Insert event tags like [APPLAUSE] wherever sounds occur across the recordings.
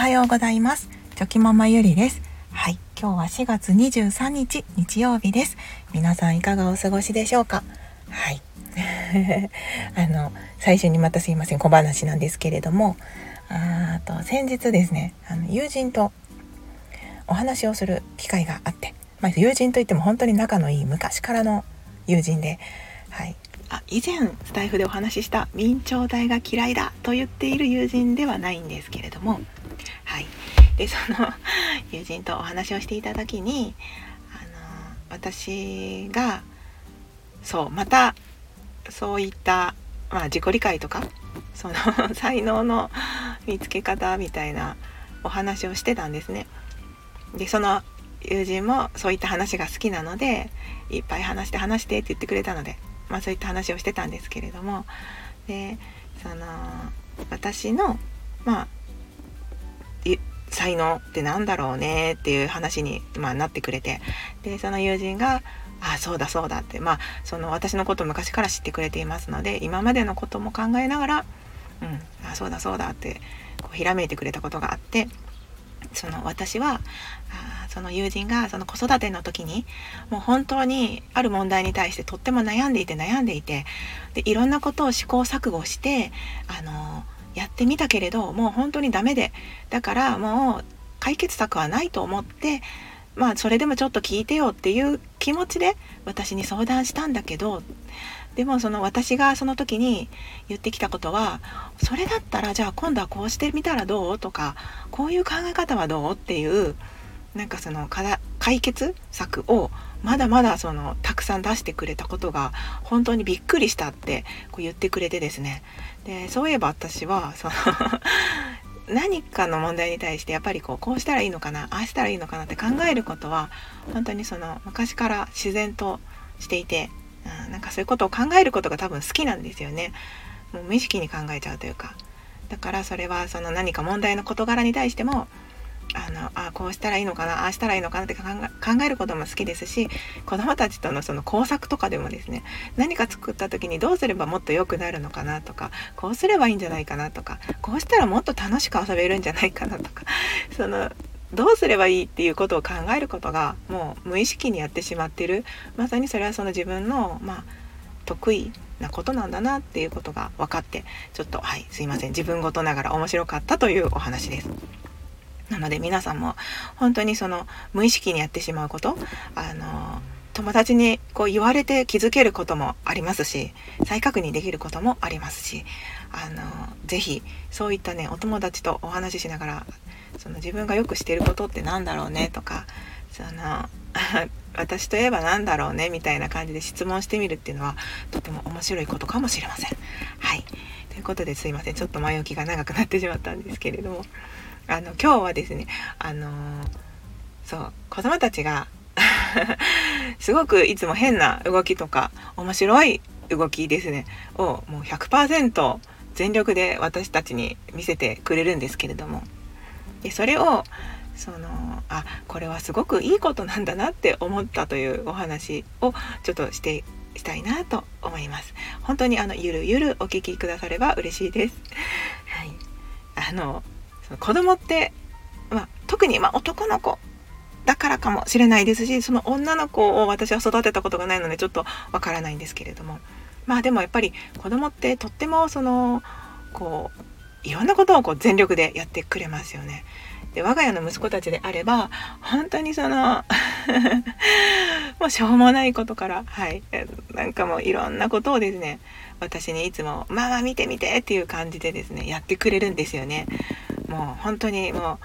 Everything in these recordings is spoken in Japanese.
はようございます。チョキママゆりです。はい、今日は4月23日日曜日です。皆さんいかがお過ごしでしょうか？はい。[LAUGHS] あの最初にまたすいません小話なんですけれども、あと先日ですね、あの友人とお話をする機会があって、まあ、友人といっても本当に仲のいい昔からの友人で、はい、あ以前スタイフでお話しした明朝体が嫌いだと言っている友人ではないんですけれどもはいでその [LAUGHS] 友人とお話をしていた時にあの私がそうまたそういった、まあ、自己理解とかその [LAUGHS] 才能の見つけ方みたいなお話をしてたんですね。でその友人もそういった話が好きなのでいっぱい話して話してって言ってくれたのでまあ、そういった話をしてたんですけれどもでその私のまあ才能って何だろうねっていう話に、まあ、なってくれてでその友人が「ああそうだそうだ」ってまあその私のこと昔から知ってくれていますので今までのことも考えながら「うんあそうだそうだ」ってこうひらめいてくれたことがあってその私はあその友人がその子育ての時にもう本当にある問題に対してとっても悩んでいて悩んでいてでいろんなことを試行錯誤してあのやってみたけれどもう本当にダメでだからもう解決策はないと思ってまあそれでもちょっと聞いてよっていう気持ちで私に相談したんだけどでもその私がその時に言ってきたことはそれだったらじゃあ今度はこうしてみたらどう？とかこういう考え方はどう？っていうなんかそのか解決策をまだまだそのたくさん出してくれたことが本当にびっくりしたってこう言ってくれてですねでそういえば私はその [LAUGHS] 何かの問題に対してやっぱりこうこうしたらいいのかなああしたらいいのかなって考えることは本当にその昔から自然としていて、うん、なんかそういうことを考えることが多分好きなんですよね。もう無意識に考えちゃうというかだからそれはその何か問題の事柄に対してもあのあこうしたらいいのかなああしたらいいのかなって考えることも好きですし子どもたちとのその工作とかでもですね何か作った時にどうすればもっと良くなるのかなとかこうすればいいんじゃないかなとかこうしたらもっと楽しく遊べるんじゃないかなとか [LAUGHS] そのどうすればいいっていうことを考えることがもう無意識にやってしまってるまさにそれはその自分のまあ得意なことなんだなっていうことが分かってちょっとはいすいません自分ごとながら面白かったというお話です。なので皆さんも本当にその無意識にやってしまうことあの友達にこう言われて気づけることもありますし再確認できることもありますしあの是非そういったねお友達とお話ししながらその自分がよくしてることって何だろうねとかその [LAUGHS] 私といえば何だろうねみたいな感じで質問してみるっていうのはとても面白いことかもしれません。はいということですいませんちょっと前置きが長くなってしまったんですけれども。あの今日はですねあのそう子供たちが [LAUGHS] すごくいつも変な動きとか面白い動きですねをもう100%全力で私たちに見せてくれるんですけれどもでそれをそのあこれはすごくいいことなんだなって思ったというお話をちょっとしてしたいなと思います。本当にあのゆるゆるお聞きくだされば嬉しいです。はい、あの子供って、まあ、特にま男の子だからかもしれないですしその女の子を私は育てたことがないのでちょっとわからないんですけれどもまあでもやっぱり子供ってとってもそのこういろんなことをこう全力でやってくれますよね。で我が家の息子たちであれば本当にその [LAUGHS] もうしょうもないことからはいなんかもういろんなことをですね私にいつも「ママ見て見て」っていう感じでですねやってくれるんですよね。もう本当にも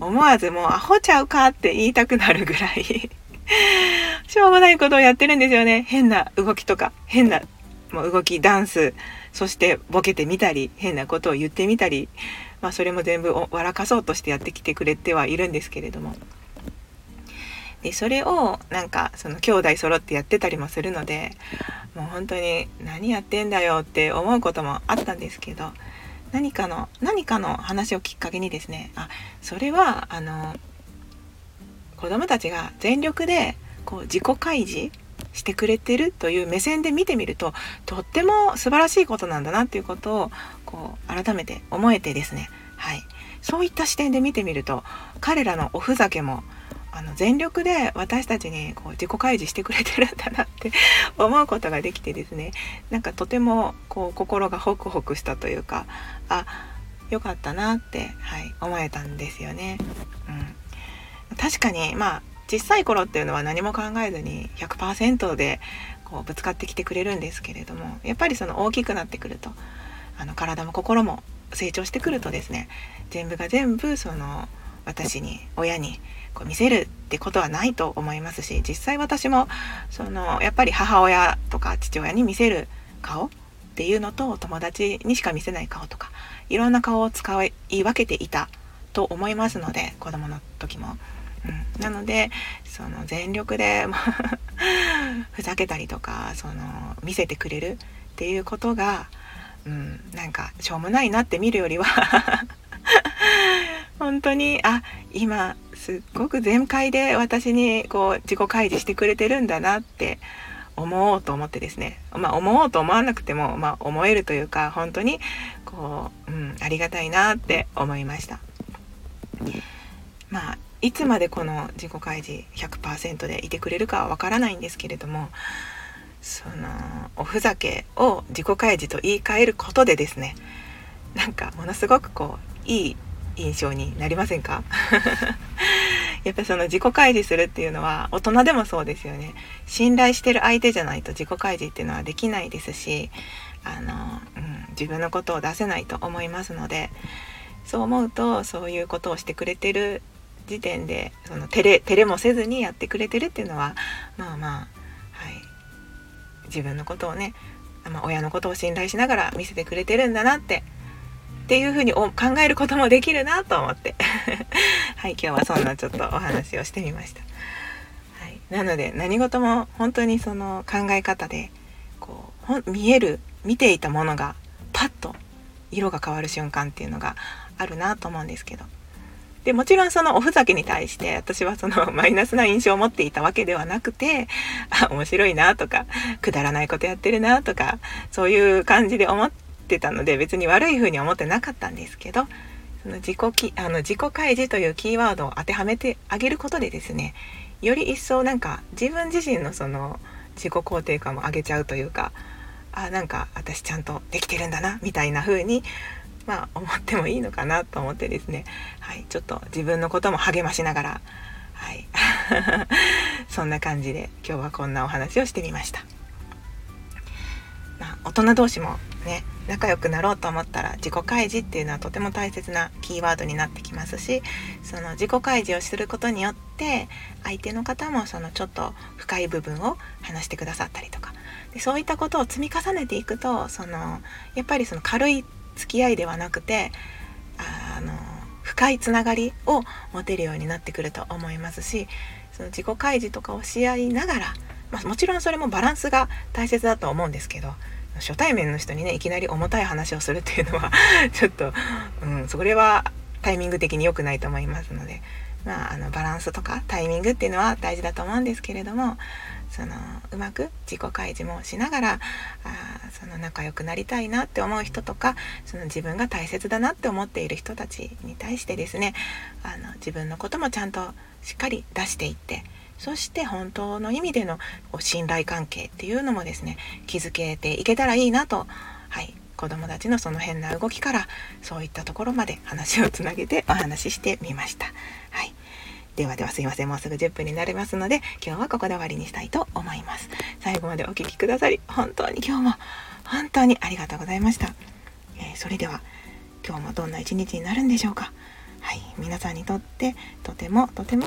う思わずもうアホちゃうかって言いたくなるぐらい [LAUGHS] しょうもないことをやってるんですよね。変な動きとか、変なもう動き、ダンス、そしてボケてみたり、変なことを言ってみたり、まあそれも全部笑かそうとしてやってきてくれてはいるんですけれども。で、それをなんかその兄弟揃ってやってたりもするので、もう本当に何やってんだよって思うこともあったんですけど、何かの何かの話をきっかけにですねあそれはあの子どもたちが全力でこう自己開示してくれてるという目線で見てみるととっても素晴らしいことなんだなっていうことをこう改めて思えてですねはい。そういった視点で見てみると彼らのおふざけもあの全力で私たちにこう自己開示してくれてるんだなって [LAUGHS] 思うことができてですねなんかとてもこう心がホクホクしたというかあよかったなって、はい、思えたんですよね。うん、確かにまあ小さい頃っていうのは何も考えずに100%でこうぶつかってきてくれるんですけれどもやっぱりその大きくなってくるとあの体も心も成長してくるとですね全部が全部その私に親にこう見せるってことはないと思いますし実際私もそのやっぱり母親とか父親に見せる顔っていうのと友達にしか見せない顔とかいろんな顔を使い分けていたと思いますので子供の時も。うん、なのでその全力で [LAUGHS] ふざけたりとかその見せてくれるっていうことが、うん、なんかしょうもないなって見るよりは [LAUGHS] 本当にあ今すっごく全開で私にこう自己開示してくれてるんだなって思おうと思ってですねまあ思おうと思わなくても、まあ、思えるというか本当にこう、うん、ありがたいなって思いました。まあいつまでこの自己開示100%でいてくれるかはわからないんですけれどもそのおふざけを自己開示と言い換えることでですねなんかものすごくこういい印象になりませんか？[LAUGHS] やっぱりその自己開示するっていうのは大人でもそうですよね。信頼してる相手じゃないと自己開示っていうのはできないですしあの、うん、自分のことを出せないと思いますのでそう思うとそういうことをしてくれてる時点でその照れ照れもせずにやってくれてるっていうのはまあまあはい。自分のことをね、まあ、親のことを信頼しながら見せてくれてるんだなってっていうふうに考えることもできるなと思って [LAUGHS] はい今日はそんなちょっとお話をしてみました。はい、なので何事も本当にその考え方でこう見える見ていたものがパッと色が変わる瞬間っていうのがあるなと思うんですけどでもちろんそのおふざけに対して私はその [LAUGHS] マイナスな印象を持っていたわけではなくてあ面白いなとかくだらないことやってるなとかそういう感じで思ってたので別に悪い風に思ってなかったんですけどその自己きあの自己開示というキーワードを当てはめてあげることでですねより一層なんか自分自身のその自己肯定感も上げちゃうというかあなんか私ちゃんとできてるんだなみたいな風にまあ思ってもいいのかなと思ってですね、はい、ちょっと自分のことも励ましながら、はい、[LAUGHS] そんな感じで今日はこんなお話をしてみました。大人同士も仲良くなろうと思ったら自己開示っていうのはとても大切なキーワードになってきますしその自己開示をすることによって相手の方もそのちょっと深い部分を話してくださったりとか。でそういったことを積み重ねていくとそのやっぱりその軽い付き合いではなくてあの深いつながりを持てるようになってくると思いますしその自己開示とかをし合いながら、まあ、もちろんそれもバランスが大切だと思うんですけど初対面の人にねいきなり重たい話をするっていうのは [LAUGHS] ちょっと、うん、それはタイミング的に良くないと思いますので、まあ、あのバランスとかタイミングっていうのは大事だと思うんですけれどもそのうまく自己開示もしながらあその仲良くなりたいなって思う人とかその自分が大切だなって思っている人たちに対してですねあの自分のこともちゃんとしっかり出していってそして本当の意味での信頼関係っていうのもですね築けていけたらいいなと、はい、子供たちのその変な動きからそういったところまで話をつなげてお話ししてみました。はい。ではではすいません。もうすぐ10分になりますので今日はここで終わりにしたいと思います。最後までお聴きくださり本当に今日も本当にありがとうございました、えー、それでは今日もどんな一日になるんでしょうか。はい。皆さんにとってとてもとても